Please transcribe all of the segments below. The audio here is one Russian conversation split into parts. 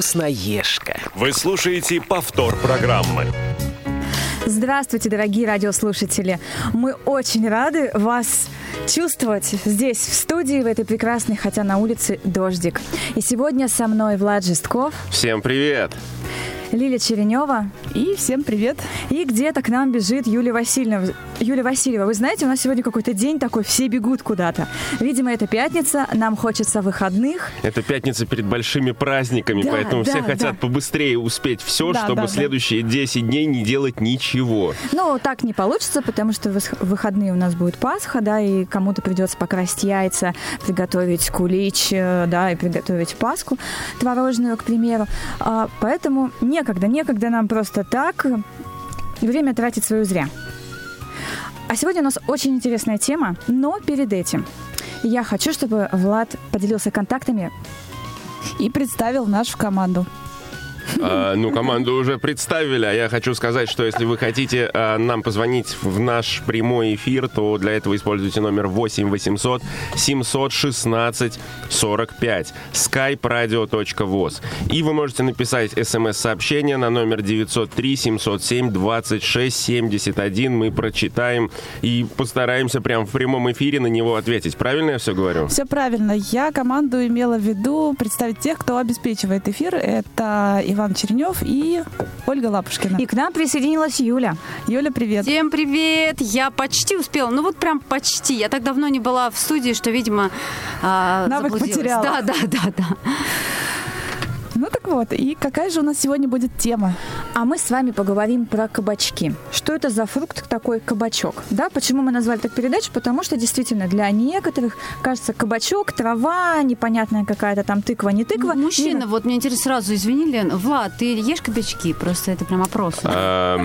вкусноежка. Вы слушаете повтор программы. Здравствуйте, дорогие радиослушатели. Мы очень рады вас чувствовать здесь, в студии, в этой прекрасной, хотя на улице дождик. И сегодня со мной Влад Жестков. Всем привет! Лилия Черенева. И всем привет. И где-то к нам бежит Юлия Васильевна. Юлия Васильева, вы знаете, у нас сегодня какой-то день такой, все бегут куда-то. Видимо, это пятница, нам хочется выходных. Это пятница перед большими праздниками, Да, поэтому да, все да. хотят побыстрее успеть все, Да, чтобы да, да. следующие 10 дней не делать ничего. Ну, так не получится, потому что в выходные у нас будет Пасха, да, и кому-то придется покрасить яйца, приготовить кулич, э, да, и приготовить Пасху творожную, к примеру. А, Поэтому некогда, некогда нам просто так э, время тратить свое зря. А сегодня у нас очень интересная тема, но перед этим я хочу, чтобы Влад поделился контактами. И представил нашу команду. А, ну, команду уже представили, а я хочу сказать, что если вы хотите а, нам позвонить в наш прямой эфир, то для этого используйте номер 8 800 716 45 skype-radio.voz. И вы можете написать смс-сообщение на номер 903 707 26 71. Мы прочитаем и постараемся прямо в прямом эфире на него ответить. Правильно я все говорю? Все правильно. Я команду имела в виду представить тех, кто обеспечивает эфир. Это Иван Чернев и Ольга Лапушкина. И к нам присоединилась Юля. Юля, привет. Всем привет! Я почти успела, ну вот прям почти. Я так давно не была в студии, что, видимо, а, Навык потеряла. Да, да, да, да. Ну так вот, и какая же у нас сегодня будет тема? А мы с вами поговорим про кабачки. Что это за фрукт такой кабачок? Да, почему мы назвали так передачу? Потому что действительно для некоторых кажется кабачок, трава, непонятная какая-то там тыква, не тыква. Мужчина, вот мне интересно сразу, извини, Лен, Влад, ты ешь кабачки? Просто это прям опрос. А,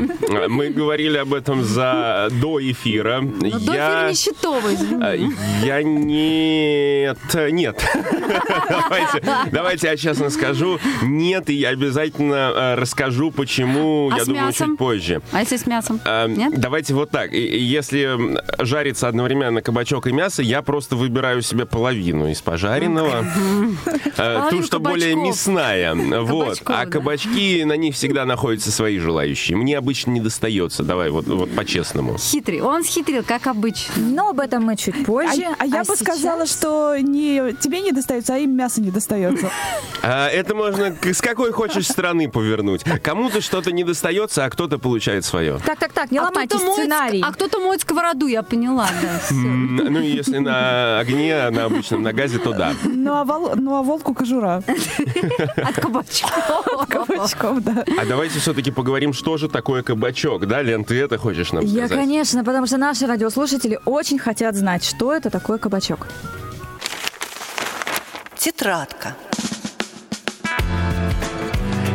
Мы говорили об этом за до эфира. Ну, до эфира нищетова, А, извини. Я нет, нет. давайте, давайте я честно скажу, нет, и я обязательно э, расскажу, почему, А я с думаю, мясом? чуть позже. А если с мясом? А, Нет? Давайте вот так. Если жарится одновременно кабачок и мясо, я просто выбираю себе половину из пожаренного. Э, Ту, что более мясная. Вот. А кабачки, на них всегда находятся свои желающие. Мне обычно не достается. Давай, вот, вот по-честному. Хитрый. Он схитрил, как обычно. Но об этом мы чуть позже. А, а я бы сейчас- сказала, что не тебе не достается, а им мясо не достается. А, Это можно к- с какой хочешь страны повернуть. Кому-то что-то не достается, а кто-то получает свое. Так, так, так, не А ломайте моет сценарий. А кто-то моет сковороду, я поняла, да. Ну, если на огне, на обычном, на газе, то да. Ну а, вол- ну, а волку кожура. От кабачков. Кабачков, да. А давайте все-таки поговорим, что же такое кабачок, да, Лен, ты это хочешь нам Я, сказать? конечно, потому что наши радиослушатели очень хотят знать, что это такое кабачок. Тетрадка.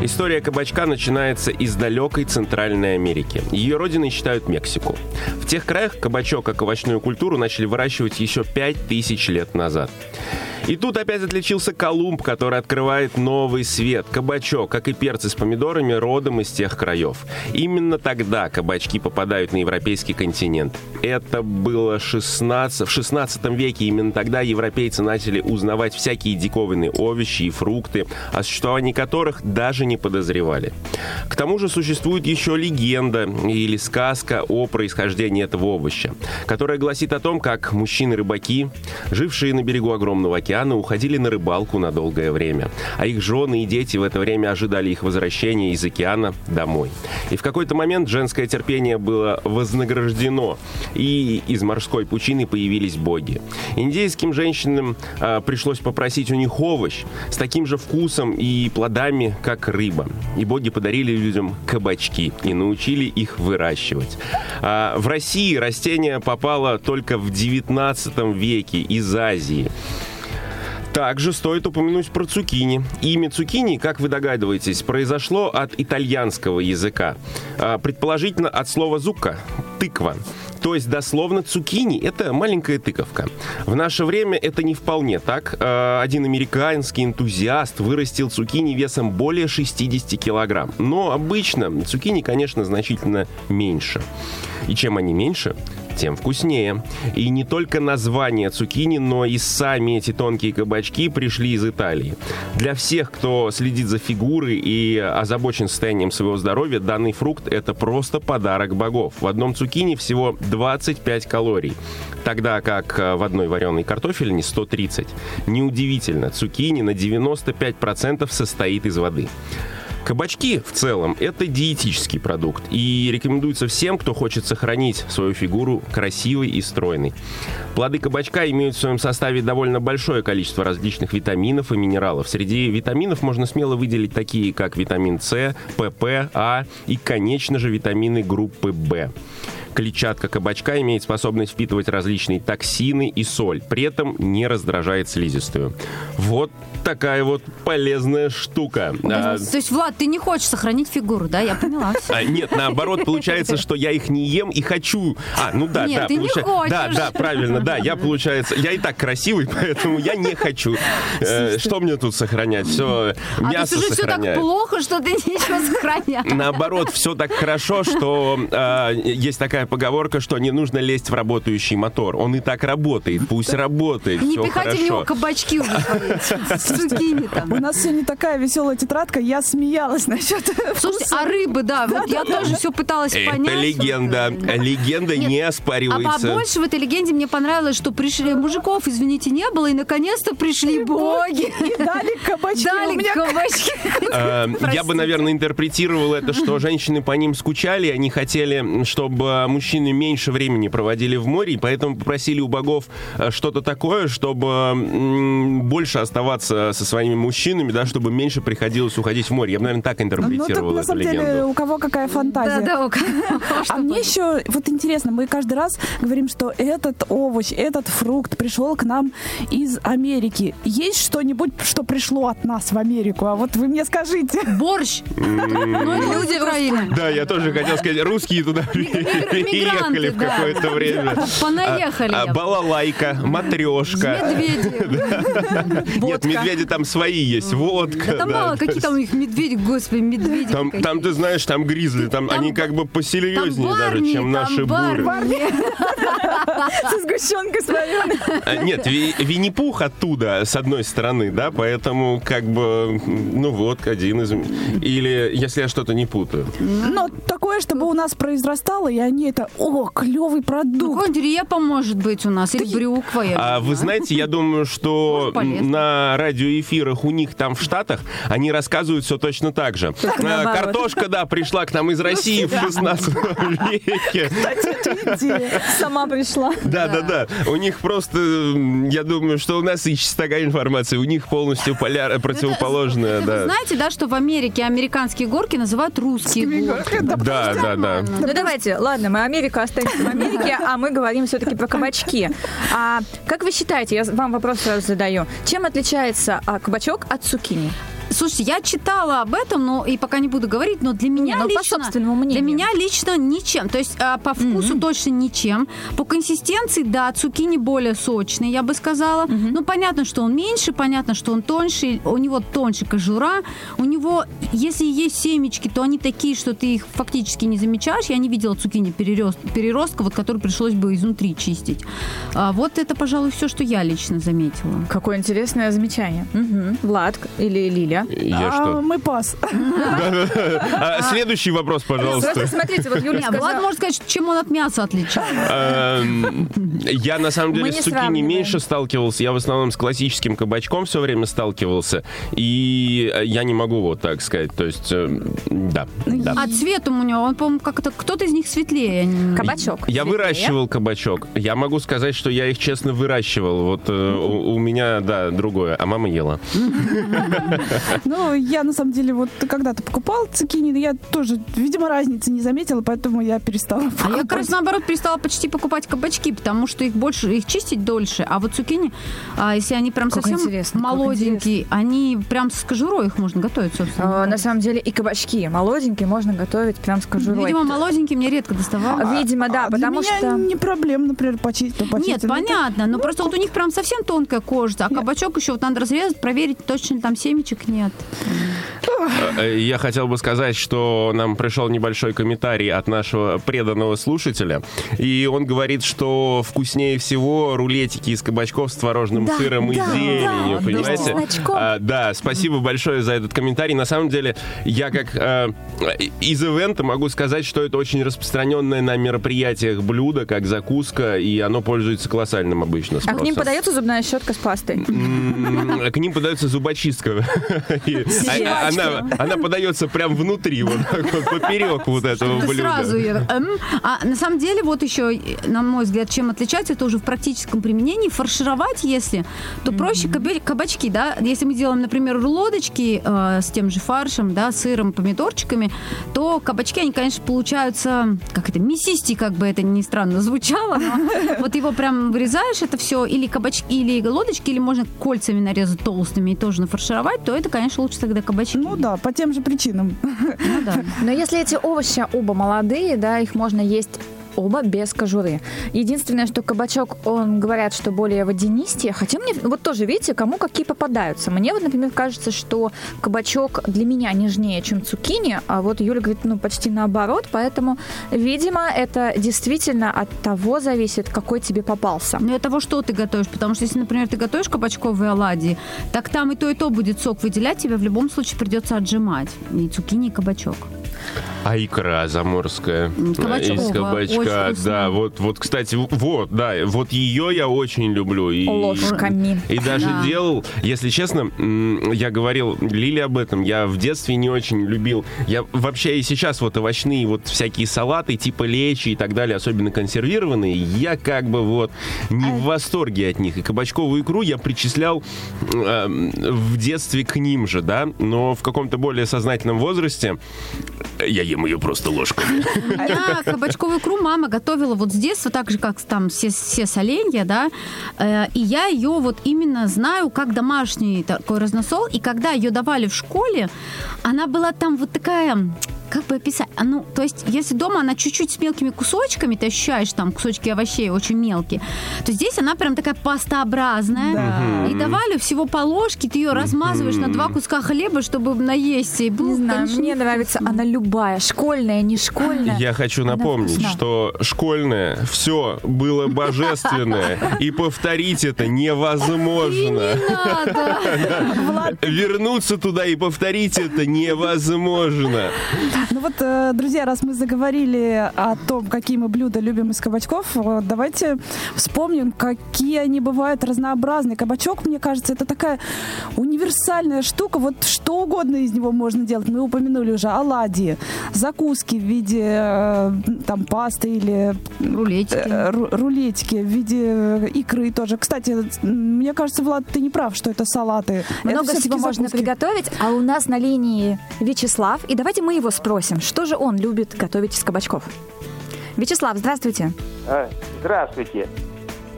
История кабачка начинается из далекой Центральной Америки. Ее родиной считают Мексику. В тех краях кабачок как овощную культуру начали выращивать еще 5000 лет назад. И тут опять отличился Колумб, который открывает новый свет. Кабачок, как и перцы с помидорами, родом из тех краев. Именно тогда кабачки попадают на европейский континент. Это было 16, в 16 веке. Именно тогда европейцы начали узнавать всякие диковинные овощи и фрукты, о существовании которых даже не подозревали. К тому же существует еще легенда или сказка о происхождении этого овоща, которая гласит о том, как мужчины-рыбаки, жившие на берегу огромного океана, уходили на рыбалку на долгое время, а их жены и дети в это время ожидали их возвращения из океана домой. И в какой-то момент женское терпение было вознаграждено, и из морской пучины появились боги. Индейским женщинам а, пришлось попросить у них овощ с таким же вкусом и плодами, как рыба. И боги подарили людям кабачки и научили их выращивать. А, в России растение попало только в 19 веке из Азии. Также стоит упомянуть про цукини. Имя цукини, как вы догадываетесь, произошло от итальянского языка. А, Предположительно от слова «зука» — «тыква». То есть дословно цукини – это маленькая тыковка. В наше время это не вполне так. А, Один американский энтузиаст вырастил цукини весом более 60 килограмм. Но обычно цукини, конечно, значительно меньше. И чем они меньше, тем вкуснее. И не только название цукини, но и сами эти тонкие кабачки пришли из Италии. Для всех, кто следит за фигурой и озабочен состоянием своего здоровья, данный фрукт – это просто подарок богов. В одном цукини всего 25 калорий, тогда как э, в одной вареной картофельне 130. Неудивительно, цукини на 95% состоит из воды. Кабачки в целом это диетический продукт и рекомендуется всем, кто хочет сохранить свою фигуру красивой и стройной. Плоды кабачка имеют в своем составе довольно большое количество различных витаминов и минералов. Среди витаминов можно смело выделить такие, как витамин С, ПП, А и, конечно же, витамины группы В. Клетчатка кабачка имеет способность впитывать различные токсины и соль, при этом не раздражает слизистую. Вот такая вот полезная штука. А, То есть, Влад, ты не хочешь сохранить фигуру, да? Я поняла. а, нет, наоборот, получается, что я их не ем и хочу. А, ну да, Нет, да, ты не получа- хочешь. Да, да, правильно, да, я получается, я и так красивый, поэтому я не хочу. Э, что мне тут сохранять? Все, А мясо уже все так плохо, что ты ничего сохраняешь. Наоборот, все так хорошо, что э, есть такая поговорка, что не нужно лезть в работающий мотор. Он и так работает, пусть работает, Не все пихайте в него хорошо. кабачки уже свои, там. У нас сегодня такая веселая тетрадка, я смеялась насчет Слушайте, а рыбы, да, вот я тоже все пыталась понять. Это легенда. Легенда не А оспаривается. побольше в этой легенде мне понравилось, что пришли мужиков, извините, не было, и наконец-то пришли боги. И дали кабачки. Дали кабачки. Э, Я бы, наверное, интерпретировал это, что женщины по ним скучали, они хотели, чтобы мужчины меньше времени проводили в море, и поэтому попросили у богов э, что-то такое, чтобы больше оставаться со своими мужчинами, да, чтобы меньше приходилось уходить в море. Я бы, наверное, так Ну, так интерпретировал на эту самом деле, легенду. у кого какая фантазия. Да, да, у кого А мне еще вот интересно, мы каждый раз говорим, что этот овощ, этот фрукт пришел к нам из Америки. Есть что-нибудь, что пришло от нас в Америку? А вот вы мне скажите. Борщ. Ну, люди в Украине. Да, я тоже хотел сказать, русские туда переехали в да. какое-то время. Понаехали. А, бы. балалайка, матрешка. Медведи. Нет, медведи там свои есть, водка. Там мало, какие там у них медведи, господи, медведи. Там, ты знаешь, там гризли, там, они как бы посерьезнее даже, чем наши буры. Со сгущенкой своей. А, Нет, Ви- Винни-Пух оттуда, с одной стороны, да, поэтому как бы, ну вот, один из... Или, если я что-то не путаю. Но такое, чтобы у нас произрастало, и они это, о, клевый Ну, продукт. какой-нибудь репа может быть у нас, или брюква. я А вы знаете, я думаю, что на радиоэфирах у них там в Штатах они рассказывают все точно так же. А. Картошка, да, пришла к нам из России в 16 веке. Сама пришла. Да, да, да. У них просто, я думаю, что у нас ищется такая информация, у них полностью поляр... противоположная, Вы да. знаете, да, что в Америке американские горки называют русские горки? Да, да, да. Ну давайте, ладно, мы Америка останется в Америке, а мы говорим все-таки про кабачки. А как вы считаете, я вам вопрос сразу задаю, чем отличается а, кабачок от цукини? Слушайте, я читала об этом, но и пока не буду говорить, но для меня ну, по лично... собственному мнению. Для меня лично ничем. То есть а, по вкусу точно ничем. По консистенции, да, цукини более сочный, я бы сказала. Ну, понятно, что он меньше, понятно, что он тоньше, у него тоньше кожура. У него, если есть семечки, то они такие, что ты их фактически не замечаешь. Я не видела цукини перерост, переростка, вот, который пришлось бы изнутри чистить. А, вот это, пожалуй, все, что я лично заметила. Какое интересное замечание. Мгм. Влад или Лиля. Я А, что? мы пас. А, Следующий вопрос, пожалуйста. Смотрите, вот Юля Не, Влад может сказать, чем он от мяса отличается. Эм, Я на самом деле не с цукини сравниваем. меньше сталкивался. Я в основном с классическим кабачком все время сталкивался. И э, я не могу вот так сказать. То есть, э, да. да. А цветом у него, он, по-моему, как-то кто-то из них светлее. Кабачок. Я выращивал кабачок. Я могу сказать, что я их честно выращивал. Вот э, у меня, да, другое. А мама ела. Ну, я на самом деле вот когда-то покупал цукини, но я тоже, видимо, разницы не заметила, поэтому я перестала А я покупать. как раз наоборот перестала почти покупать кабачки, потому что их больше, их чистить дольше. А вот цукини, а, если они прям Как совсем интересно, молоденькие, они прям с кожурой их можно готовить, собственно. А, На самом деле и кабачки молоденькие можно готовить прям с кожурой. Видимо, молоденькие мне редко доставалось. Видимо, да, А для потому меня что... не проблем, например, почистить. то почистить. Нет, Ну, понятно, но просто вот у них прям совсем тонкая кожа, а Нет. кабачок еще вот надо разрезать, проверить, точно там семечек нет. Э, Я хотел бы сказать, что нам пришел небольшой комментарий от нашего преданного слушателя. И он говорит, что вкуснее всего рулетики из кабачков с творожным Да, сыром и да, зеленью, да, понимаете? А, да, спасибо большое за этот комментарий. На самом деле, я как э, из ивента могу сказать, что это очень распространенное на мероприятиях блюдо, как закуска, и оно пользуется колоссальным обычно А спросом. к ним подается зубная щетка с пастой. К ним подается зубочистка. И а- Она, она подается прям внутри, вот так вот, поперек вот этого блюда. сразу ее... эм. А на самом деле, вот еще, на мой взгляд, чем отличается, это уже в практическом применении. Фаршировать, если, то проще кабачки, да. Если мы делаем, например, лодочки э, с тем же фаршем, да, сыром, помидорчиками, то кабачки, они, конечно, получаются, как это, мясисти, как бы это ни странно звучало, но вот его прям вырезаешь, это все, или кабачки, или лодочки, или можно кольцами нарезать толстыми и тоже нафаршировать, то это, конечно, лучше тогда кабачки. Ну да, по тем же причинам. Ну да. Но если эти овощи оба молодые, да, их можно есть оба без кожуры. Единственное, что кабачок, он говорят, что более водянистее, хотя мне вот тоже, видите, кому какие попадаются. Мне вот, например, кажется, что кабачок для меня нежнее, чем цукини, а вот Юля говорит, ну, почти наоборот, поэтому, видимо, это действительно от того зависит, какой тебе попался. Ну, от того, что ты готовишь. Потому что если, например, ты готовишь кабачковые оладьи, так там и то, и то будет сок выделять, тебе в любом случае придется отжимать. И цукини, и кабачок. А икра заморская М, кабачковая, из кабачка, очень вкусная. да, вот, вот, кстати, вот, да, вот ее я очень люблю. И, Ложками. И даже Да. делал, если честно, я говорил Лиле об этом, я в детстве не очень любил. Я вообще и сейчас вот овощные вот всякие салаты типа лечи и так далее, особенно консервированные, я как бы вот не в восторге от них. И кабачковую икру я причислял э, в детстве к ним же, да, но в каком-то более сознательном возрасте я ем ее просто ложками. У меня кабачковую икру мама готовила вот с детства, так же, как там все, все соленья, да. Э, и я ее вот именно знаю как домашний такой разносол. И когда ее давали в школе, она была там вот такая как бы описать? А, Ну, то есть, если дома она чуть-чуть с мелкими кусочками, ты ощущаешь там кусочки овощей очень мелкие, то здесь она прям такая пастообразная. Да. И давали всего по ложке, ты ее размазываешь на два куска хлеба, чтобы наесть. И было, Не знаю, конечно, мне нравится вкусно. она любая, школьная, не школьная. Я хочу напомнить, вкусна. Школьное все было божественное, и повторить это невозможно. Вернуться туда и повторить это невозможно. Ну вот, э, друзья, раз мы заговорили о том, какие мы блюда любим из кабачков, э, давайте вспомним, какие они бывают разнообразные. Кабачок, мне кажется, это такая универсальная штука. Вот что угодно из него можно делать. Мы упомянули уже оладьи, закуски в виде э, там пасты или Рулетики. э, ру- рулетики в виде э, икры тоже. Кстати, мне кажется, Влад, ты не прав, что это салаты. Это Много всё-таки всего можно закуски. приготовить, а у нас на линии Вячеслав. И давайте мы его спросим, что же он любит готовить из кабачков. Вячеслав, здравствуйте. А, Здравствуйте.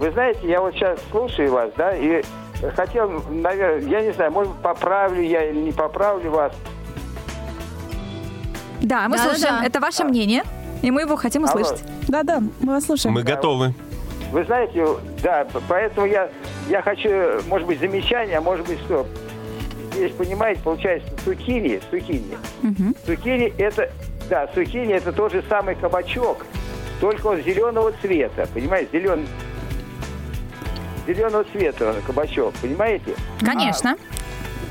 Вы знаете, я вот сейчас слушаю вас, да, и хотел, наверное, я не знаю, может, поправлю я или не поправлю вас. Да, мы Да-да-да. слушаем. Это ваше мнение, и мы его хотим Алло. услышать. Да-да, мы вас слушаем. Мы готовы. Вы знаете, да, поэтому я, я хочу, может быть, замечание, а может быть, что. Здесь, понимаете, получается, цукини, цукини. Мгм. Цукини это, да, цукини это тот же самый кабачок, только он зеленого цвета, понимаете, зеленый зеленого цвета он, кабачок, понимаете? Конечно.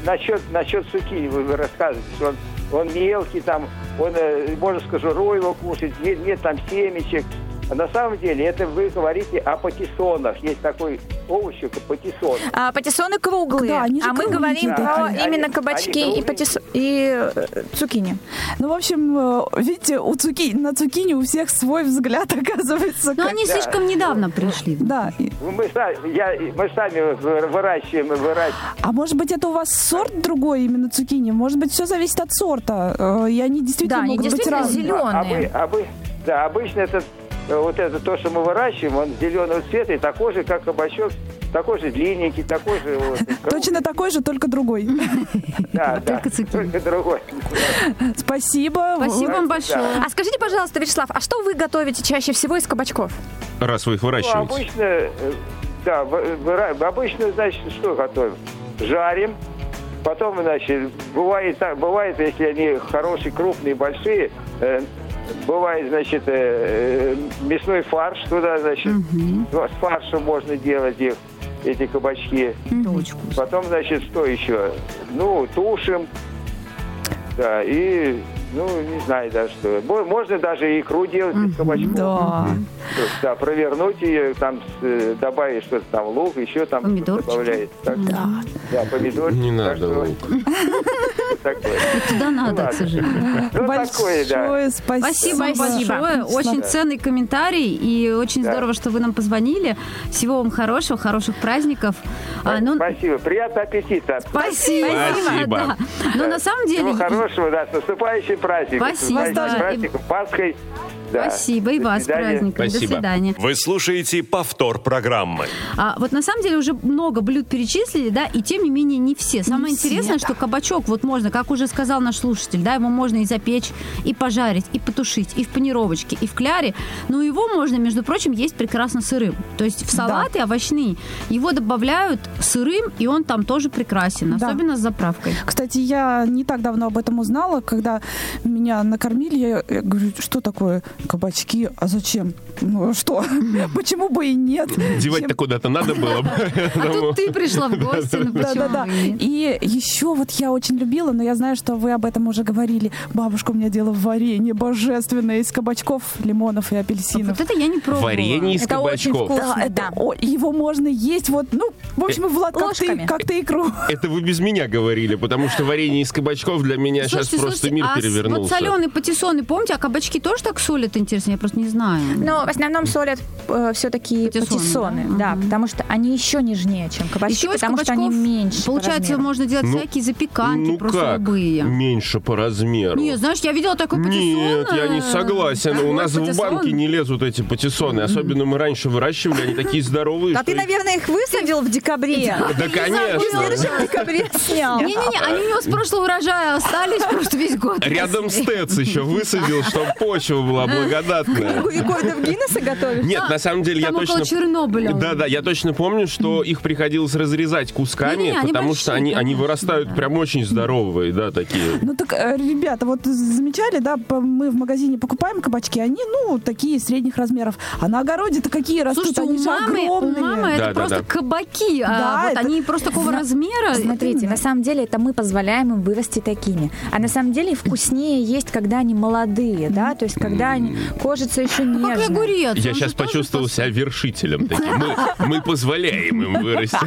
насчет, насчет цукини вы, вы рассказываете, что он, он мелкий, там, он, э, можно с кожурой его кушать, нет, нет там семечек. А на самом деле это вы говорите о патиссонах. Есть такой овощ, как патиссон. А, патиссоны круглые, Да, они же а мы кругленькие, говорим да. про Они- именно они- кабачки они и, патис... и э, цукини. Ну, в общем, э, видите, у цуки... на цукини у всех свой взгляд оказывается. Но как- они слишком недавно пришли. Да. и- Мы, сами- я, мы сами вы- выращиваем, выращиваем. А может быть, это у вас сорт другой именно цукини? Может быть, все зависит от сорта. э, И они действительно Да, они могут быть действительно разные. зелёные. Обы- обы- да, обычно это э, вот это то, что мы выращиваем, он зеленого цвета и такой же, как кабачок, такой же длинненький, такой же вот, Точно такой же, только другой. да, да, Только только другой. Спасибо. Спасибо вам большое. А скажите, пожалуйста, Вячеслав, а что вы готовите чаще всего из кабачков? Раз вы их Ну, выращиваете. обычно, э, да, обычно, значит, что готовим? Жарим, Потом, значит, бывает, так- бывает, если они хорошие, крупные, большие, э, бывает, значит, э, э, мясной фарш туда, значит, с фаршем можно делать их, эти кабачки. Вкусно. Потом, значит, что еще? Ну, тушим. Да, и, ну, не знаю даже что. Мо- Можно даже икру делать из кабачков. Да. Да, провернуть ее, там э, добавить что-то там, лук, еще там добавляется. Так Да. Да, помидорчики. Не так надо что лук. Такое. Туда надо, к ладно. сожалению. Ну, такое, да. Большое спасибо. Большое. Очень Да. ценный комментарий. И очень Да. здорово, что вы нам позвонили. Всего вам хорошего, хороших праздников. А, ну, Спасибо. Приятного аппетита. Спасибо. Спасибо. Да. Но на самом деле... Всего хорошего, да, с наступающим праздником. Спасибо, С праздником, Пасхой. Да. Спасибо и До вас с праздником. До Спасибо. свидания. Вы слушаете повтор программы. А вот на самом деле уже много блюд перечислили, да, и тем не менее не все. Самое Не все, интересное, да. что кабачок вот можно, как уже сказал наш слушатель, да, его можно и запечь, и пожарить, и потушить, и в панировочке, и в кляре. Но его можно, между прочим, есть прекрасно сырым. То есть в салаты овощные его добавляют сырым, и он там тоже прекрасен, Да. особенно с заправкой. Кстати, я не так давно об этом узнала, когда меня накормили. Я говорю, что такое кабачки? А зачем? Ну а что? Почему бы и нет? Девать-то куда-то надо было бы. А тут ты пришла в гости, ну Да, почему да, да. бы и еще вот я очень любила, но я знаю, что вы об этом уже говорили. Бабушка у меня делала варенье божественное из кабачков, лимонов и апельсинов. Вот это я не пробовала. Варенье из Это очень кабачков. вкусно. Да, это, его можно есть вот, ну, в общем, Влад, как ты, как ты икру. Это вы без меня говорили, потому что варенье из кабачков для меня сейчас просто мир а перевернулся. Вот соленые патиссоны, помните, а кабачки тоже так солят, интересно? Я просто не знаю. Но в основном солят все-таки Патиссоны, патиссоны, да? да, потому что они еще нежнее, чем кабачки, Еще потому что они меньше. по Получается, размеру. можно делать Ну, всякие запеканки, Ну просто как? любые. Меньше по размеру. Не, знаешь, я видела такой патиссон. Нет, я не э, согласен. У нас в банке не лезут эти патиссоны. Особенно мы раньше выращивали, они такие здоровые. А ты, наверное, их высадил в декабре. Да, В конечно. следующем декабре снял. Не-не-не, они у него с прошлого урожая остались просто весь год. Рядом с ТЭЦ еще высадил, чтобы почва была благодатная. Рекордов Гиннесса готовишь? Нет, на самом деле я точно... Чернобыля. Да, да, я точно помню, что их приходилось разрезать кусками, потому что они, они вырастают прям очень здоровые, да, такие. Ну так, э, ребята, вот замечали, да, мы в магазине покупаем кабачки, они, ну, такие средних размеров. А на огороде-то какие растут? Слушайте, они у мамы, у мамы это просто кабаки. А вот они просто такого размера. Смотрите, на самом деле это мы позволяем им вырасти такими. А на самом деле вкуснее есть, когда они молодые, да, то есть когда они, кожица еще Ну, как и нежная. огурец. Я сейчас почувствовал себя вершителем таким. Мы, позволяем им вырасти.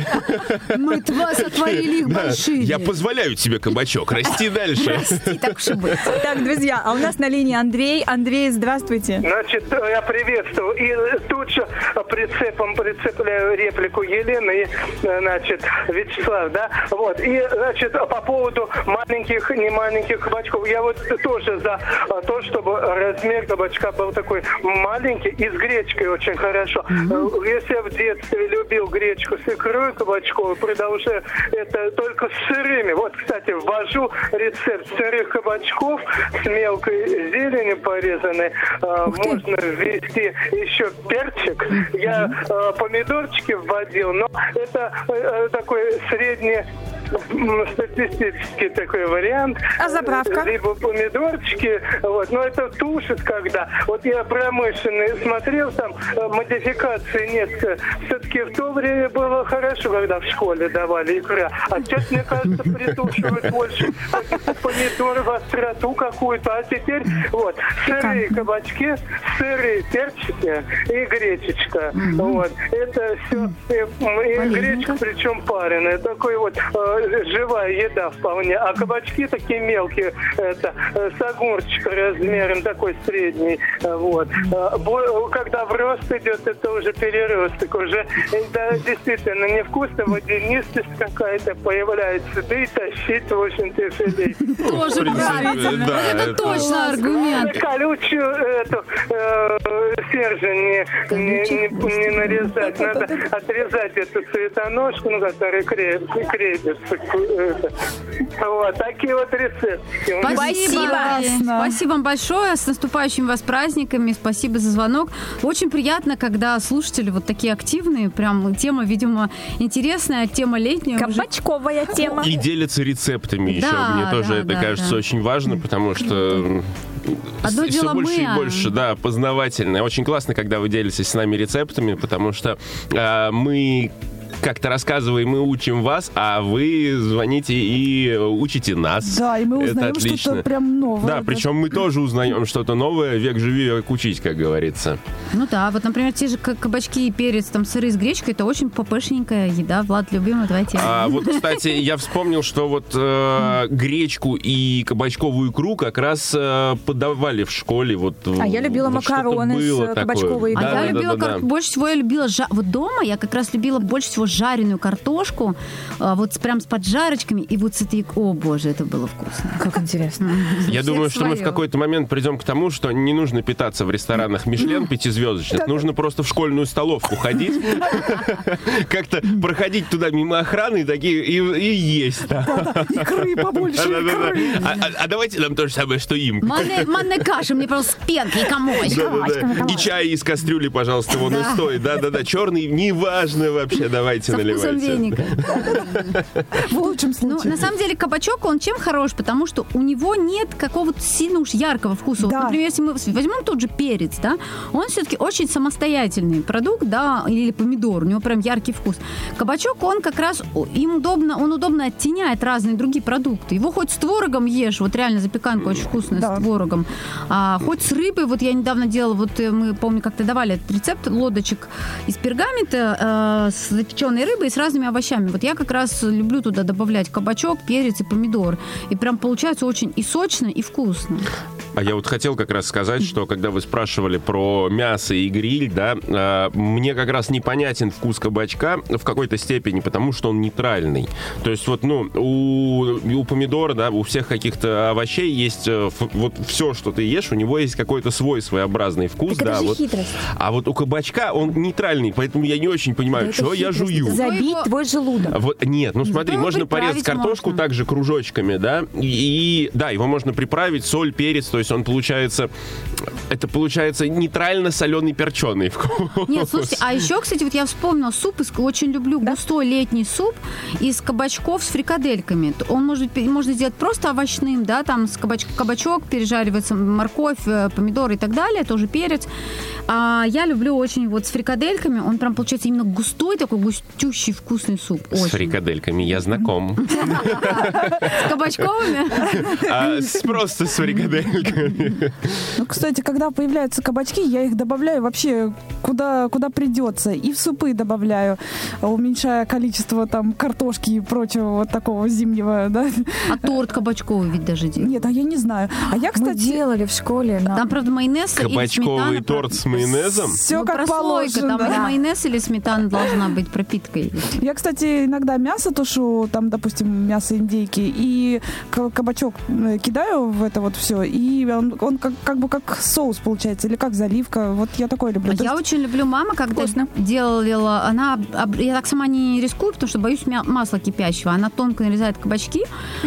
Мы тва- сотворили их большие. Я позволяю тебе, кабачок, расти дальше. Так уж и быть. Так, друзья, а у нас на линии Андрей. Андрей, здравствуйте. Значит, я приветствую. И тут же прицепом прицепляю реплику Елены э, значит, Вячеслав, да? Вот. И, значит, по поводу маленьких, не маленьких кабачков. Я вот тоже за э, то, чтобы размер кабачка был такой маленький и с гречкой очень хорошо. Э, Если я в детстве любил гречку с икрой кабачковой, продолжаю это только с сырыми. Вот, кстати, ввожу рецепт сырых кабачков с мелкой зеленью порезанной. Э, Можно ввести еще перчик. Я э, помидорчики вводил, но это такой средний статистический такой вариант. А заправка? Либо помидорчики, вот, но это тушит когда. Вот я промышленный смотрел, там э, модификации несколько. Все-таки в то время было хорошо, когда в школе давали икра. А сейчас, мне кажется, притушивают больше каких-то помидор в остроту какую-то. А теперь вот сырые кабачки, сырые перчики и гречечка. Вот. Это все. И, гречка причем пареная. Такой вот э, живая еда вполне. А кабачки такие мелкие. Это э, с огурчик размером такой средний. Э, Вот. Э, Когда в рост идет, это уже переросток. Уже это действительно невкусно, водянистость какая-то появляется. Да и тащить, в общем-то, филей. Тоже правильно. да, это, это- точно аргумент. Колючую эту э, сержень не, не, не, не нарезать. Надо отрезать эту цветоножку, ну, которая креп- крепится. Вот, такие вот рецепты. Спасибо. Спасибо вам большое. С наступающими вас праздниками. Спасибо за звонок. Очень приятно, когда слушатели вот такие активные. Прям тема, видимо, интересная, тема летняя. уже. Кабачковая тема. И делятся рецептами еще. Да, Мне тоже да, это да, кажется да. очень важно, потому что Одно все больше мы, и а- больше, да, познавательно. Очень классно, когда вы делитесь с нами рецептами, потому что а, мы как-то рассказываем и учим вас, а вы звоните и учите нас. Да, и мы узнаем что-то прям новое. Да, причем мы тоже узнаем что-то новое. Век живи, век учись, как говорится. Ну да, вот, например, те же ка- кабачки и перец, там сыры с гречкой, это очень попышненькая еда. Влад, любимая твоя тема. А вот, кстати, я вспомнил, что вот э, гречку и кабачковую икру как раз э, подавали в школе. Вот, А я любила вот макароны с, э, кабачковой А икрой. я Да, да, любила, да, кар- да. больше всего я любила, жа- вот дома я как раз любила больше всего жареную картошку, а, вот прям с поджарочками, и вот с этой, о боже, это было вкусно. Как интересно. Я думаю, что мы в какой-то момент придем к тому, что не нужно питаться в ресторанах Мишлен пятизвездочных. Нужно просто в школьную столовку ходить, как-то проходить туда мимо охраны и такие и, есть. да. Икры побольше, икры. А, а- а давайте нам то же самое, что им. Манная, каша, мне просто с пенкой и комочком. И чай из кастрюли, пожалуйста, вон и стоит. Да-да-да. Черный, неважно вообще, давайте Со вкусом наливайте. веника. В лучшем Ну, случае. на самом деле, кабачок, он чем хорош? Потому что у него нет какого-то сильно уж яркого вкуса. Вот, Да. например, если мы возьмем тот же перец, да, он все-таки очень самостоятельный продукт, да, или помидор, у него прям яркий вкус. Кабачок, он как раз, им удобно, он удобно оттеняет разные другие продукты. Его хоть с творогом ешь, вот реально запеканка очень вкусная Да. с творогом, а, хоть с рыбой, вот я недавно делала, вот э, мы, помню, как-то давали этот рецепт лодочек из пергамента э, с запеченной рыбой и с разными овощами. Вот я как раз люблю туда добавлять кабачок, перец и помидор. И прям получается очень и сочно, и вкусно. А я вот хотел как раз сказать, что когда вы спрашивали про мясо и гриль, да, а, мне как раз непонятен вкус кабачка в какой-то степени, потому что он нейтральный. То есть вот, ну, у, у помидора, да, у всех каких-то овощей есть э, вот все, что ты ешь, у него есть какой-то свой своеобразный вкус, Так это да. же вот. хитрость. А вот у кабачка он нейтральный, поэтому я не очень понимаю, Да что я хитрость. Жую. Забить Его- твой желудок. Вот, нет, ну смотри, его можно порезать картошку можно. также кружочками, да, и, и, да, его можно приправить, соль, перец, то есть он получается, это получается нейтрально-соленый перченый вкус. Нет, слушайте, а еще, кстати, вот я вспомнила суп, из, очень люблю густой летний суп из кабачков с фрикадельками. Он может быть, можно сделать просто овощным, да, там с кабач, кабачок пережаривается, морковь, э, помидоры и так далее, тоже перец. А я люблю очень вот с фрикадельками, он прям получается именно густой такой густющий вкусный суп. С Очень. фрикадельками я знаком. С кабачковыми? А с- просто с фрикадельками. Ну, кстати, когда появляются кабачки, я их добавляю вообще куда, куда придется. И в супы добавляю, уменьшая количество там картошки и прочего вот такого зимнего, да. А торт кабачковый ведь даже делают. Нет, а я не знаю. А я, Мы кстати, делали в школе. на- Там, правда, майонез или Кабачковый сметана, торт с майонезом? все ну, как прослойка, положено. там да. майонез или сметана должна быть пропиткой. Я, кстати, иногда мясо тушу, там, допустим, мясо индейки, и ка- кабачок э, кидаю в это вот все, и он, он как, как бы как соус получается, или как заливка. Вот я такое люблю. А я есть- очень люблю мама, когда Вкусно. делала, она, я так сама не рискую, потому что боюсь мя- масла кипящего. Она тонко нарезает кабачки,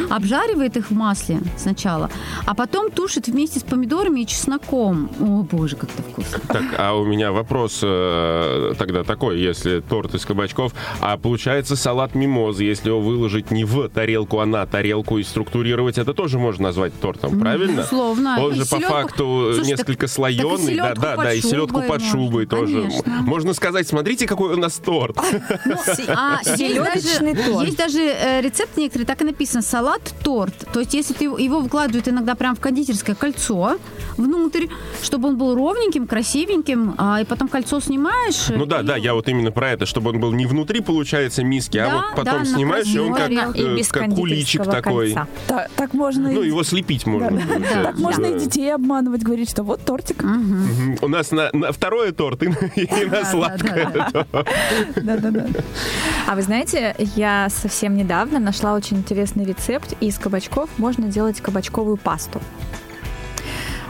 обжаривает их в масле сначала, а потом тушит вместе с помидорами и чесноком. О, боже, как это вкусно. Так, а у меня вопрос э, тогда такой, если торт из кабачков, а получается салат мимозы, если его выложить не в тарелку, а на тарелку и структурировать, это тоже можно назвать тортом, правильно? безусловно. Он И же по селедку- факту Слушай, несколько так- слоеный, так и да, да, да, и селедку под шубой можно, тоже. конечно. Можно сказать, смотрите, какой у нас торт. А, есть Селедочный даже, торт. есть даже э, рецепт некоторые, так и написано салат-торт. То есть, если ты его- его выкладывают иногда прям в кондитерское кольцо внутрь, чтобы он был ровненьким, красивеньким, а, и потом кольцо снимаешь. Ну да, и- да, я вот именно про это, чтобы он был не внутри, получается, миски, а Да, вот да, потом на снимаешь, и он как, и э, без как куличик такой. Та- так можно, Ну, и, его слепить можно. Да. получается. так можно Да. и детей обманывать, говорить, что вот тортик. Мгм. У нас на, на второе торт и, на- и на Да, сладкое. да, да. Да-да-да. А вы знаете, я совсем недавно нашла очень интересный рецепт. Из кабачков можно делать кабачковую пасту.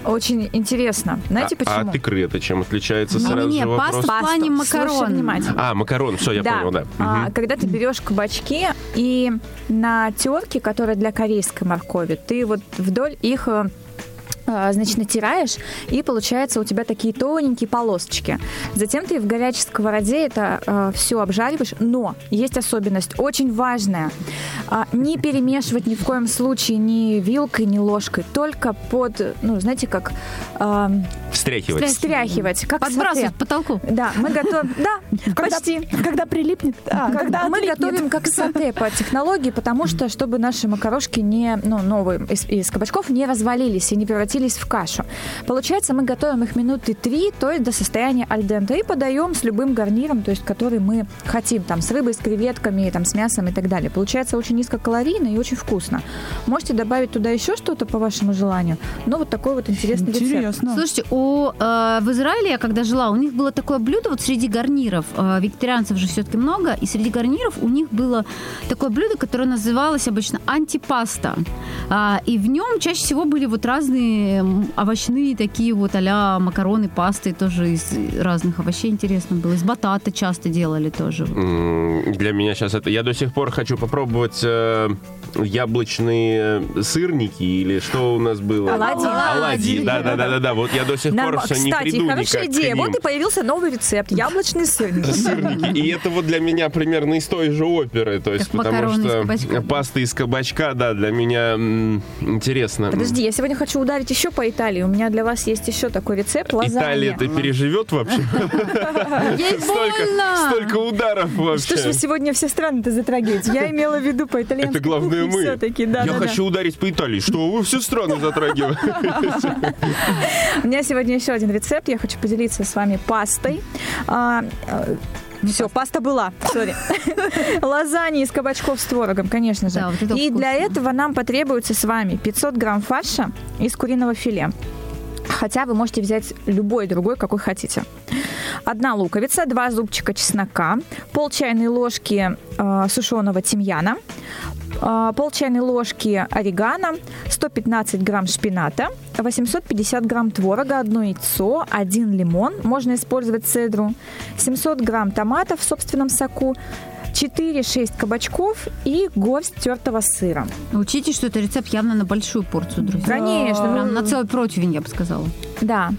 Очень интересно. Знаете а, почему? а от икры это чем отличается? Не, Сразу не, же паста вопрос. в плане макарон. А, макарон, все, я понял, да. А, Мгм. когда ты берешь кабачки и на терке, которая для корейской моркови, ты вот вдоль их э, значит, натираешь, и получается у тебя такие тоненькие полосочки. Затем ты в горячей сковороде это все обжариваешь, но есть особенность, очень важная. А, не перемешивать ни в коем случае ни вилкой, ни ложкой, только под, ну, знаете, как а, Встряхивать. встряхивать, как Подбрасывать к потолку. Да, мы готовим, да, Когда, почти. когда прилипнет, а, когда мы готовим как сате по технологии, потому что чтобы наши макарошки не, ну, новые из кабачков не развалились и не превратились в кашу. Получается, мы готовим их минуты три, то есть до состояния альдента, и подаем с любым гарниром, то есть который мы хотим, там, с рыбой, с креветками, там, с мясом и так далее. Получается очень низкокалорийно и очень вкусно. Можете добавить туда еще что-то по вашему желанию, но вот такой вот интересный рецепт. Интересно. Слушайте, у, э, в Израиле, я когда жила, у них было такое блюдо вот среди гарниров. Э, вегетарианцев же все-таки много, и среди гарниров у них было такое блюдо, которое называлось обычно антипаста. А, и в нем чаще всего были вот разные м, овощные такие вот а макароны, пасты тоже из разных овощей. Интересно было. Из батата часто делали тоже. Для меня сейчас это... Я до сих пор хочу попробовать э, яблочные сырники или что у нас было? Оладьи. Оладьи, да-да-да-да. Вот я до сих Нам- пор все не кстати, приду хорошая идея. Вот и появился новый рецепт. Яблочный сырник. Сырники. И это вот для меня примерно из той же оперы. То есть, потому что кабачка. паста из кабачка, да, для меня интересно. Подожди, я сегодня хочу ударить еще по Италии. У меня для вас есть еще такой рецепт лазанья. Италия это переживет вообще? Ей Столько, больно! столько ударов вообще. Что ж вы сегодня все страны-то затрагиваете? Я имела в виду по итальянской Это главное мы. Я хочу ударить по Италии. Что вы все страны затрагиваете? У меня сегодня еще один рецепт. Я хочу поделиться с вами пастой. Все, паста была, сори. Лазанья из кабачков с творогом, конечно же. Да, вот это И для вкусно. этого нам потребуется с вами 500 грамм фарша из куриного филе. Хотя вы можете взять любой другой, какой хотите. Одна луковица, два зубчика чеснока, пол чайной ложки э, сушеного тимьяна, э, пол чайной ложки орегано, 115 грамм шпината, 850 грамм творога, одно яйцо, один лимон, можно использовать цедру, 700 грамм томатов в собственном соку, 4-6 кабачков и горсть тертого сыра. Учите, что это рецепт явно на большую порцию, друзья. Конечно, ну, Прям на целый противень, я бы сказала. Да.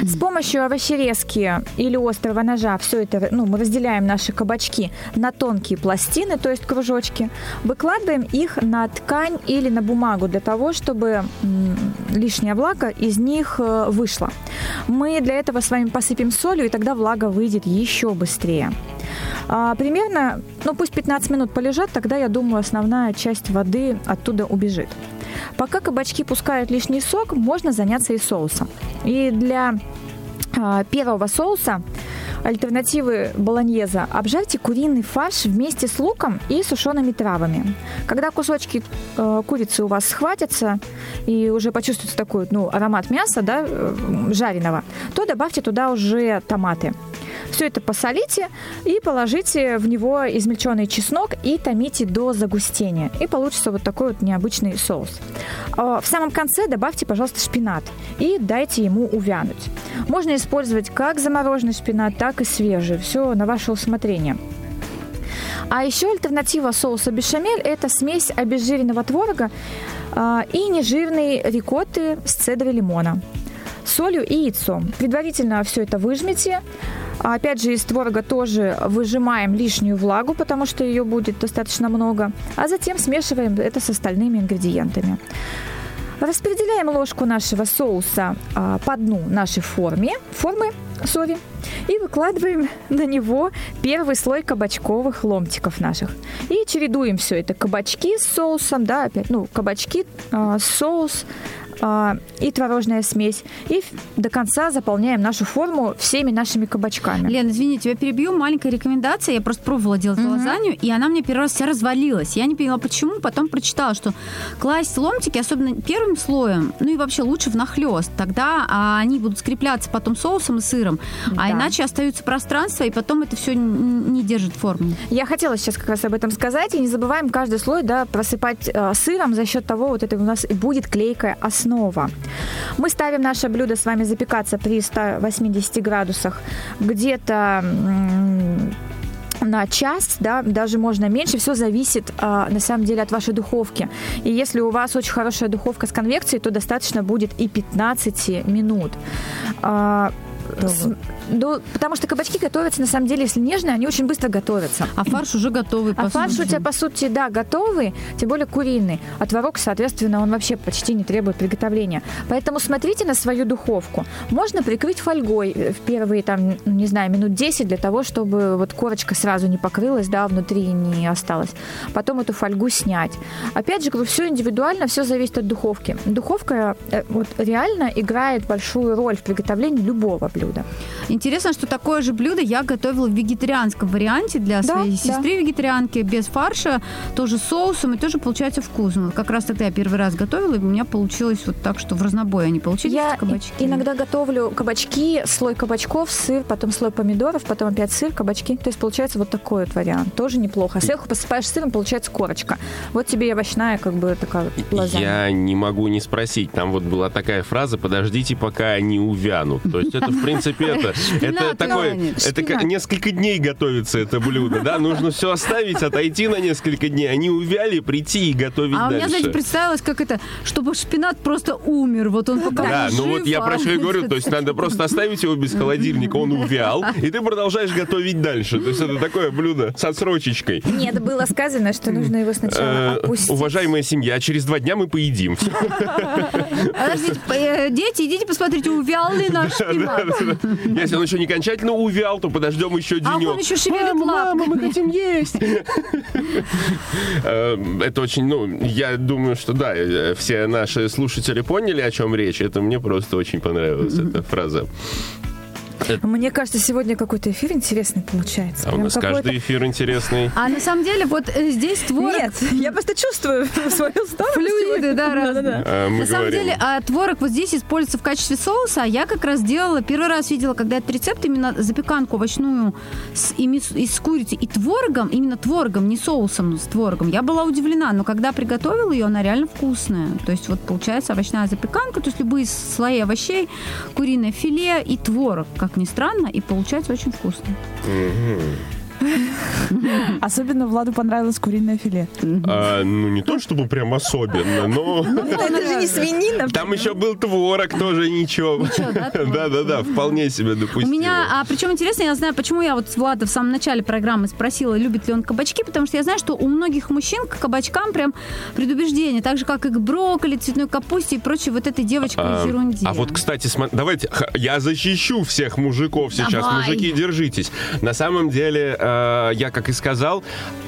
С помощью овощерезки или острого ножа все это, ну, мы разделяем наши кабачки на тонкие пластины, то есть кружочки, выкладываем их на ткань или на бумагу для того, чтобы лишняя влага из них э, вышла. Мы для этого с вами посыпем солью, и тогда влага выйдет еще быстрее. А, примерно, ну пусть 15 минут полежат, тогда, я думаю, основная часть воды оттуда убежит. Пока кабачки пускают лишний сок, можно заняться и соусом. И для а, первого соуса альтернативы болоньеза обжарьте куриный фарш вместе с луком и сушеными травами. Когда кусочки э, курицы у вас схватятся и уже почувствуется такой ну, аромат мяса да, э, жареного, то добавьте туда уже томаты. Все это посолите и положите в него измельченный чеснок и томите до загустения. И получится вот такой вот необычный соус. А В самом конце добавьте, пожалуйста, шпинат и дайте ему увянуть. Можно использовать как замороженный шпинат, так и свежий. Все на ваше усмотрение. А еще альтернатива соуса бешамель – это смесь обезжиренного творога а, и нежирной рикотты с цедрой лимона солью и яйцом. Предварительно все это выжмите. А Опять же, из творога тоже выжимаем лишнюю влагу, потому что ее будет достаточно много. А затем смешиваем это с остальными ингредиентами. Распределяем ложку нашего соуса а, по дну нашей форме, формы сори, и выкладываем на него первый слой кабачковых ломтиков наших. И чередуем все это. Кабачки с соусом, да, опять, ну, кабачки, а, соус, и творожная смесь. И до конца заполняем нашу форму всеми нашими кабачками. Лен, извини, тебя перебью. Маленькая рекомендация. Я просто пробовала делать лазанью, и она мне первый раз вся развалилась. Я не поняла, почему. Потом прочитала, что класть ломтики, особенно первым слоем, ну и вообще лучше внахлёст. Тогда а, они будут скрепляться потом соусом и сыром. А Да. иначе остаются пространства, и потом это все не держит форму. Я хотела сейчас как раз об этом сказать. И не забываем каждый слой да, просыпать э, сыром за счет того, вот это у нас будет клейкая основа. Основа. Мы ставим наше блюдо с вами запекаться при 180 градусах где-то на час, да, даже можно меньше, все зависит а, на самом деле от вашей духовки. И если у вас очень хорошая духовка с конвекцией, то достаточно будет и 15 минут. А, с- ну, потому что кабачки готовятся, на самом деле, если нежные, они очень быстро готовятся. А фарш уже готовый. А фарш у тебя, по сути, да, готовый, тем более куриный. А творог, соответственно, он вообще почти не требует приготовления. Поэтому смотрите на свою духовку. Можно прикрыть фольгой э, в первые, там, ну, не знаю, минут 10 для того, чтобы вот корочка сразу не покрылась, да, внутри не осталось. Потом эту фольгу снять. Опять же, говорю, все индивидуально, все зависит от духовки. Духовка э, вот реально играет большую роль в приготовлении любого блюда. Интересно, что такое же блюдо я готовила в вегетарианском варианте для Да, своей да. сестры вегетарианки, без фарша, тоже соусом, и тоже получается вкусно. Как раз тогда я первый раз готовила, и у меня получилось вот так, что в разнобой они получились, Я кабачки. иногда готовлю кабачки, слой кабачков, сыр, потом слой помидоров, потом опять сыр, кабачки. То есть получается вот такой вот вариант. Тоже неплохо. Сверху посыпаешь сыром, получается корочка. Вот тебе и овощная как бы такая лазанья. Я не могу не спросить. Там вот была такая фраза «подождите, пока они увянут». То есть это, в принципе, это, это Шпинат такое... Это несколько дней готовится это блюдо, да? Нужно все оставить, отойти на несколько дней. Они увяли, прийти и готовить А у меня, дальше. знаете, представилось, как это, чтобы шпинат просто умер. Вот он пока Да, жив, ну вот я а про что и говорю, то есть надо просто оставить его без холодильника, он увял, и ты продолжаешь готовить дальше. То есть это такое блюдо с отсрочечкой. Нет, было сказано, что нужно его сначала Э, опустить. Уважаемая семья, через два дня мы поедим. Подождите, э, дети, идите посмотрите, увял ли наш шпинат. Если он еще не окончательно увял, то подождем еще А денек. он еще шевелит Мама, мама, мы хотим есть. Э, Это очень, ну, я думаю, что да, э, все наши слушатели поняли, о чем речь. Это мне просто очень понравилась эта фраза. Мне кажется, сегодня какой-то эфир интересный получается. А у Прям нас какой-то- каждый эфир интересный. А на самом деле вот э, здесь творог... Нет, я просто чувствую свою усталость. Флюиды, да, разные. А, На самом говорим. деле, а, творог вот здесь используется в качестве соуса, а я как раз делала, первый раз видела, когда этот рецепт, именно запеканку овощную с, ими с- из курицы и творогом, именно творогом, не соусом, но с творогом. Я была удивлена, но когда приготовила ее, она реально вкусная. То есть вот получается овощная запеканка, то есть любые слои овощей, куриное филе и творог, как ни странно, и получается очень вкусно. Особенно Владу понравилось куриное филе. А, ну, не то чтобы прям особенно, но... Это же не свинина. Там еще был творог, тоже ничего. Да-да-да, вполне себе допустимо. У меня, а причем интересно, я знаю, почему я вот с Влада в самом начале программы спросила, любит ли он кабачки, потому что я знаю, что у многих мужчин к кабачкам прям предубеждение, так же, как и к брокколи, цветной капусте и прочей вот этой девочкой А, ерунде. А вот, кстати, давайте, я защищу всех мужиков сейчас. Давай. Мужики, держитесь. На самом деле, э, я, как и сказал,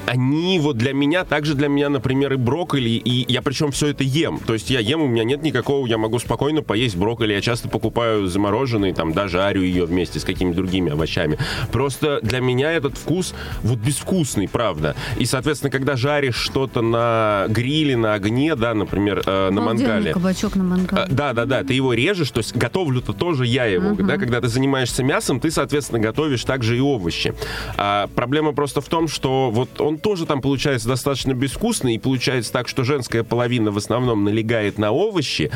они вот для меня, также для меня, например, и брокколи, и я причем все это ем. То есть я ем, у меня нет никакого, я могу спокойно поесть брокколи. Я часто покупаю замороженный, там, даже жарю ее вместе с какими-то другими овощами. Просто для меня этот вкус вот безвкусный, правда. И, соответственно, когда жаришь что-то на гриле, на огне, да, например, э, на мангале, кабачок на мангале. а, Да, да, да, ты его режешь, то есть готовлю-то тоже я его, да, когда ты занимаешься мясом, ты, соответственно, готовишь также и овощи. А проблема просто в том, что вот он тоже там получается достаточно безвкусный, и получается так, что женская половина в основном налегает на овощи,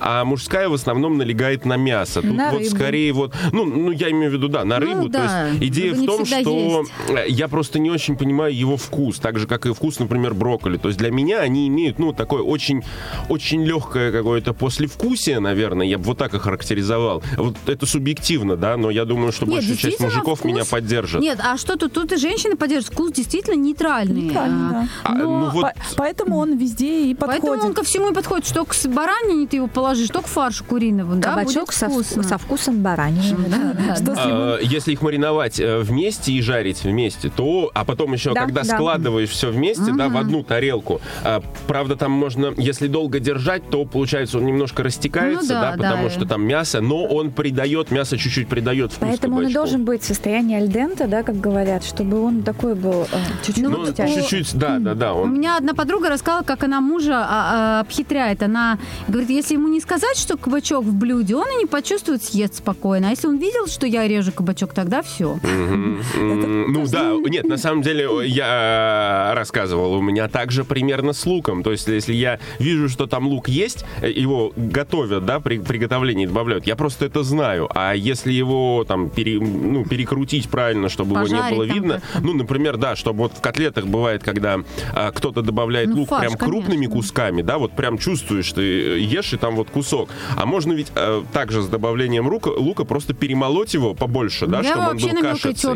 а мужская в основном налегает на мясо. Тут На вот рыбу. скорее вот, ну, ну, я имею в виду, да, на Ну, рыбу. да, То есть идея рыба в том, что есть. я просто не очень понимаю его вкус, так же, как и вкус, например, брокколи. То есть для меня они имеют, ну, такое очень, очень легкое какое-то послевкусие, наверное, я бы вот так охарактеризовал. Вот это субъективно, да, но я думаю, что Нет, большая часть мужиков вкус- меня поддержит. Нет, а что тут? Тут и женщины поддерживают. Вкус действительно нейтральный. Нейтральный, да. А, но ну вот, По- поэтому он везде и подходит. Поэтому он ко всему и подходит. Что к баранине ты его положишь, что к фаршу куриного, да, Кабачок будет со, вкусно. со вкусом баранины. Да, да, Что да. с ним? а, если их мариновать э, вместе и жарить вместе, то, а потом еще, Да, когда да. складываешь все вместе, да, в одну тарелку, а, правда, там можно, если долго держать, то получается он немножко растекается, Ну да, да, потому да. что там мясо, но он придает, мясо чуть-чуть придает вкус Поэтому он и кабачку. должен быть в состоянии альдента, да, как говорят. Салат, чтобы он такой был э, чуть-чуть Ну, хрустящий. чуть-чуть, да, да, да. У Он меня одна подруга рассказала, как она мужа а, а, обхитряет. Она говорит, если ему не сказать, что кабачок в блюде, он и не почувствует, съест спокойно. А если он видел, что я режу кабачок, тогда все. Ну да, нет, на самом деле я рассказывал, у меня также примерно с луком. То есть, если я вижу, что там лук есть, э, его готовят, да, при приготовлении добавляют, я просто это знаю. А если его там пере- ну, перекрутить правильно, чтобы его не Пожарить было видно, ну, например, да, чтобы вот в котлетах бывает, когда а, кто-то добавляет Ну, лук фарш, прям крупными конечно. кусками, да, вот прям чувствуешь, ты ешь и там вот кусок. А можно ведь э, также с добавлением лука, лука просто перемолоть его побольше, да, я чтобы он был кашицей.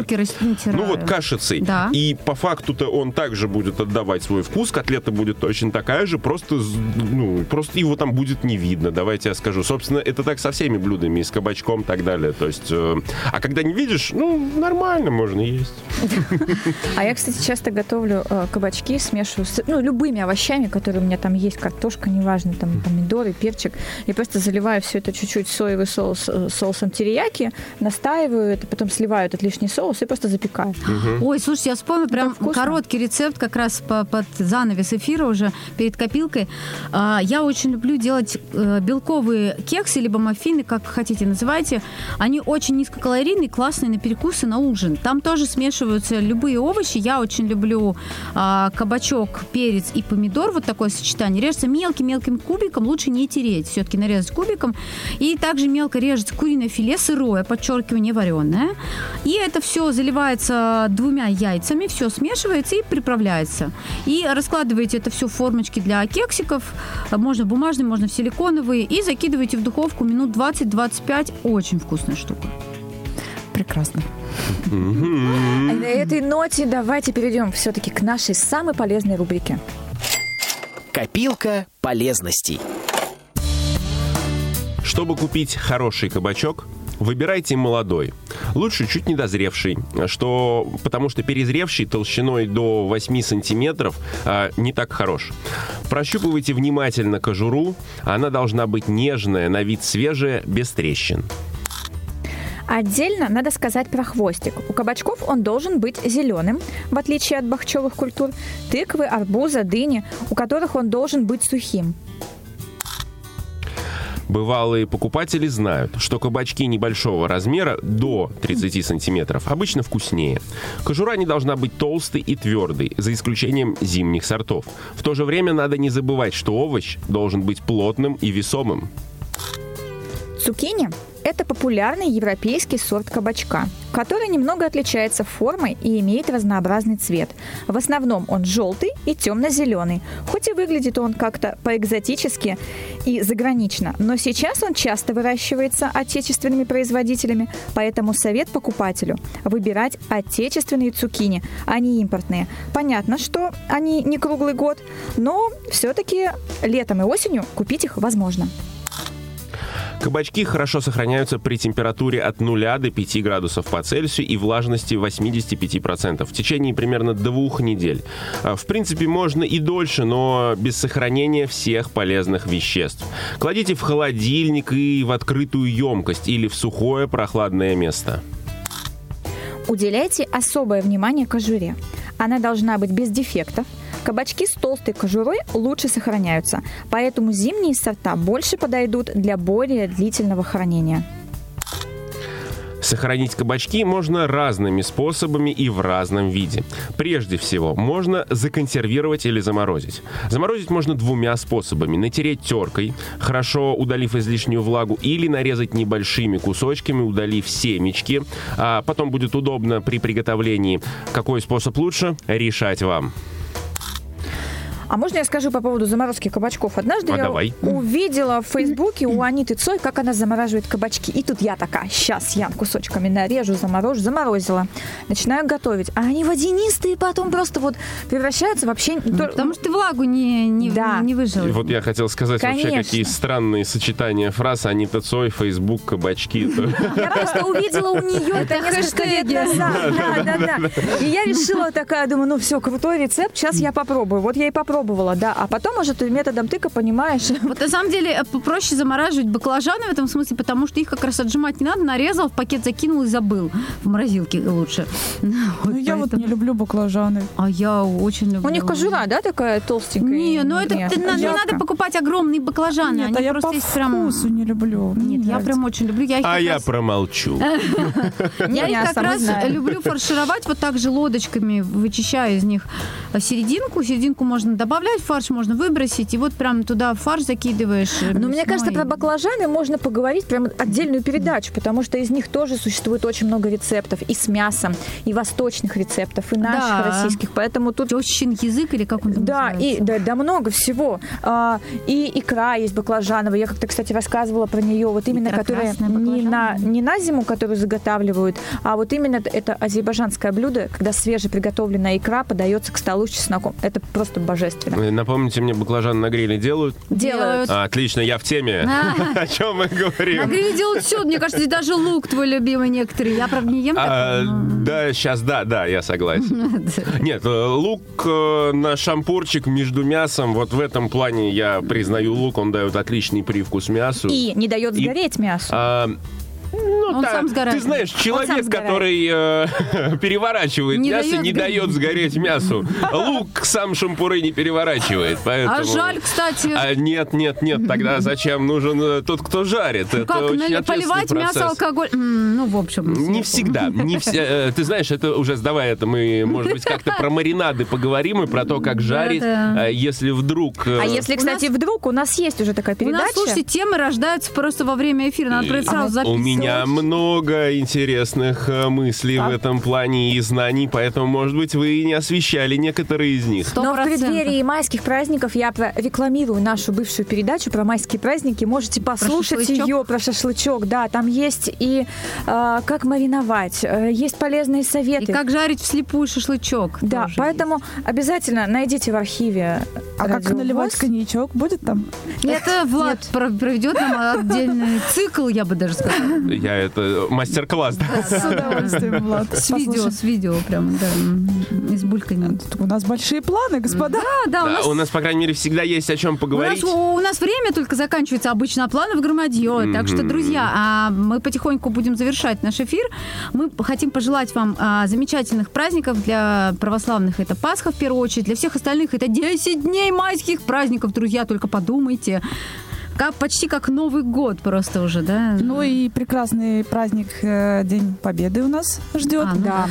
Ну вот кашицей. Да. И по факту-то он также будет отдавать свой вкус. Котлета будет точно такая же, просто, ну, просто его там будет не видно. Давайте я скажу. Собственно, это так со всеми блюдами, и с кабачком и так далее. То есть, э, а когда не видишь, ну, нормально можно есть. А я, кстати, часто готовлю э, кабачки, смешиваю с ну, любыми овощами, которые у меня там есть, картошка, неважно, там помидоры, перчик. Я просто заливаю все это чуть-чуть соевый соус э, соусом терияки, настаиваю это, потом сливаю этот лишний соус и просто запекаю. Ой, слушайте, я вспомнила прям короткий рецепт как раз по- под занавес эфира уже перед копилкой. А, Я очень люблю делать э, белковые кексы, либо маффины, как хотите называйте. Они очень низкокалорийные, классные на перекус и на ужин. Там тоже смешиваются любые овощи. Я очень люблю а, кабачок, перец и помидор. Вот такое сочетание. Режется мелким-мелким кубиком. Лучше не тереть. Все-таки нарезать кубиком. И также мелко режется куриное филе сырое, подчеркиваю, не вареное. И это все заливается двумя яйцами, все смешивается и приправляется. И раскладываете это все в формочки для кексиков. Можно бумажные, можно в силиконовые. И закидываете в духовку минут 20-25. Очень вкусная штука. Прекрасно. На этой ноте давайте перейдем все-таки к нашей самой полезной рубрике. Копилка полезностей. Чтобы купить хороший кабачок, выбирайте молодой. Лучше чуть недозревший, что, потому что перезревший толщиной до 8 сантиметров а, не так хорош. Прощупывайте внимательно кожуру. Она должна быть нежная, на вид свежая, без трещин. Отдельно надо сказать про хвостик. У кабачков он должен быть зеленым, в отличие от бахчевых культур, тыквы, арбуза, дыни, у которых он должен быть сухим. Бывалые покупатели знают, что кабачки небольшого размера до 30 сантиметров обычно вкуснее. Кожура не должна быть толстой и твердой, за исключением зимних сортов. В то же время надо не забывать, что овощ должен быть плотным и весомым. Цукини – это популярный европейский сорт кабачка, который немного отличается формой и имеет разнообразный цвет. В основном он желтый и темно-зеленый, хоть и выглядит он как-то по-экзотически и загранично, но сейчас он часто выращивается отечественными производителями, поэтому совет покупателю – выбирать отечественные цукини, а не импортные. Понятно, что они не круглый год, но все-таки летом и осенью купить их возможно. Кабачки хорошо сохраняются при температуре от 0 до 5 градусов по Цельсию и влажности 85% в течение примерно двух недель. А, В принципе, можно и дольше, но без сохранения всех полезных веществ. Кладите в холодильник и в открытую емкость или в сухое прохладное место. Уделяйте особое внимание кожуре. Она должна быть без дефектов. Кабачки с толстой кожурой лучше сохраняются, поэтому зимние сорта больше подойдут для более длительного хранения. Сохранить кабачки можно разными способами и в разном виде. Прежде всего, можно законсервировать или заморозить. Заморозить можно двумя способами. Натереть теркой, хорошо удалив излишнюю влагу, или нарезать небольшими кусочками, удалив семечки. А потом будет удобно при приготовлении. Какой способ лучше, решать вам. А можно я скажу по поводу заморозки кабачков? Однажды А я давай. увидела в Фейсбуке у Аниты Цой, как она замораживает кабачки. И тут я такая, сейчас я кусочками нарежу, заморожу, заморозила. Начинаю готовить. А они водянистые потом просто вот превращаются вообще... Потому что ты влагу не, не, Да. не выжил. И вот я хотел сказать вообще, Конечно. какие странные сочетания фраз. Анита Цой, Фейсбук, кабачки. Я просто увидела у нее это несколько лет назад. Да, да, да. И я решила такая, думаю, ну все, крутой рецепт, сейчас я попробую. Вот я и попробовала. Попробовала, да, а потом уже ты методом тыка понимаешь. Вот на самом деле э, проще замораживать баклажаны в этом смысле, потому что их как раз отжимать не надо, нарезал, в пакет закинул и забыл. В морозилке лучше. Ну, я вот не люблю баклажаны. А я очень люблю. У них кожура, да, такая толстенькая? Не, ну это Нет, ты- на- не жарко. надо покупать огромные баклажаны. Нет, Они а я просто по есть прям... вкусу не люблю. Мне Нет, я нравится. прям очень люблю. Я А я раз- промолчу. Я их я как раз люблю фаршировать вот так же лодочками, вычищаю из них серединку. Серединку можно добавлять фарш, можно выбросить, и вот прям туда фарш закидываешь. э, Но мне мясной. кажется, про баклажаны можно поговорить прям отдельную передачу, потому что из них тоже существует очень много рецептов и с мясом, и восточных рецептов, и наших Да. российских. Поэтому тут Тещин язык или как он там Да, и называется? да, да много всего. А, и икра есть баклажановая. Я как-то, кстати, рассказывала про нее. Вот именно, которая не на, не на зиму, которую заготавливают, а вот именно это азербайджанское блюдо, когда свежеприготовленная икра подается к столу с чесноком. Это просто божественно. Э, Напомните мне, баклажан на гриле делают? Делают. А, отлично, я в теме. О чем мы На говорим? гриле делают все. Мне кажется, даже лук твой любимый некоторые. Я, правда, не ем А, да, сейчас, да, да, я согласен. Нет, э, лук э, на шампурчик между мясом, вот в этом плане я признаю лук, он дает отличный привкус мясу. И не дает сгореть мясо. Ну, Он сам сгорает. Ты знаешь, человек, который э, переворачивает Не мясо, дает не сгореть. дает сгореть мясу. Лук сам шампуры не переворачивает, поэтому... А жаль, кстати. А, нет, нет, нет, тогда зачем нужен э, тот, кто жарит? Это как очень нали- ответственный поливать мясо процесс. алкоголь? М, Ну, в общем. Не всегда. Не все, э, ты знаешь, это уже сдавай это. Мы, может быть, как-то про маринады поговорим и про то, как жарить. Да-да. э, Если вдруг... А если, у кстати, вдруг у нас есть уже такая У передача. нас, слушайте, темы рождаются просто во время эфира. Надо про это сразу У записывать. Меня много интересных э, мыслей в этом плане и знаний, поэтому, может быть, вы и не освещали некоторые из них. Но в преддверии майских праздников я рекламирую нашу бывшую передачу про майские праздники. Можете послушать ее про шашлычок. Да, там есть и э, как мариновать, э, есть полезные И советы. как жарить вслепую шашлычок. Да, поэтому обязательно найдите в архиве. А как наливать коньячок? Будет там? есть. Это Влад про- проведет нам отдельный цикл, я бы даже сказала. Я это мастер-класс. да? С удовольствием, Влад. С видео, с видео прям, да. м, Из бульканья. У нас большие планы, господа. Да, да, у Да, нас... у нас, по крайней мере, всегда есть о чем У нас, поговорить. у нас время только заканчивается обычно, а планов громадье. Так что, друзья, а, мы потихоньку будем завершать наш эфир. Мы хотим пожелать вам а, замечательных праздников. Для православных это Пасха в первую очередь. Для всех остальных это 10 дней майских праздников. Друзья, только подумайте. Как, почти как Новый год просто уже, да? Ну и прекрасный праздник э, День Победы у нас ждет. А, ну да.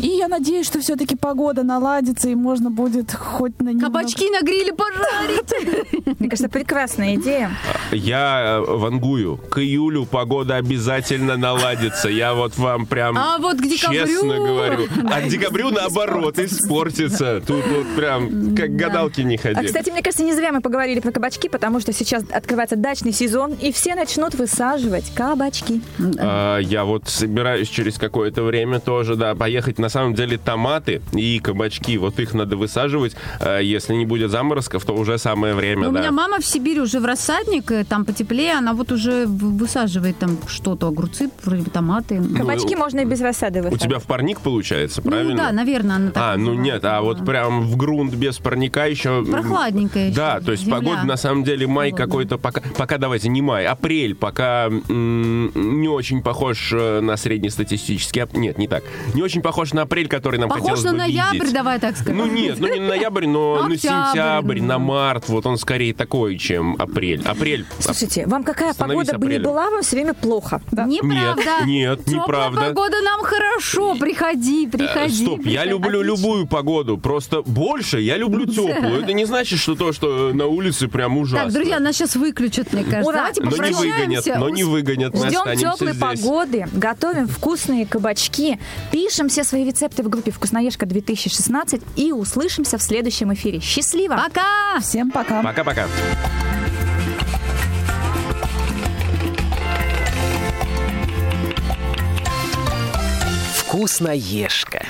И я надеюсь, что все-таки погода наладится и можно будет хоть на немного- Кабачки на гриле пожарить. Мне кажется, прекрасная идея. Я э, вангую. К июлю погода обязательно наладится. Я вот вам прям А вот к декабрю- честно говорю. А к декабрю наоборот испортится. Тут вот прям как гадалки не А, ходи. кстати, мне кажется, не зря мы поговорили про кабачки, потому что сейчас открывается дачный сезон, и все начнут высаживать кабачки. А, Я вот собираюсь через какое-то время тоже, да, поехать. На самом деле томаты и кабачки, вот их надо высаживать. А, Если не будет заморозков, то уже самое время, Ну, У да. меня мама в Сибири уже в рассадник, э, там потеплее, она вот уже высаживает там что-то, огурцы, вроде бы томаты. Кабачки можно и без рассады У высаживать. тебя в парник получается, правильно? Ну да, наверное, она так А, ну нет, а вот прям в грунт без парника еще... Прохладненькая еще Да, то есть земля. погода на самом деле май какой-то пока, пока давайте не май, апрель пока м, не очень похож э, на среднестатистический, нет, не так, не очень похож на апрель, который нам Похож хотелось на бы ноябрь, видеть. давай так скажем. Ну нет, ну не на ноябрь, но на сентябрь, на март, вот он скорее такой, чем апрель. Апрель. Слушайте, вам какая погода бы апрелем. была, вам все время плохо. Неправда. Нет, неправда. погода нам хорошо. Приходи, Э, приходи. Стоп, я люблю любую погоду, просто больше я люблю теплую. Это не значит, что то, что на улице прям ужасно. Так, друзья, нас сейчас выключат, мне кажется. Ура! Давайте но не выгонят, но не выгонят, мы Ждем теплой здесь. погоды, готовим вкусные кабачки, пишем все свои рецепты в группе «Вкусноежка 2016» и услышимся в следующем эфире. Счастливо! Пока! Всем пока. Пока-пока. Вкусноежка.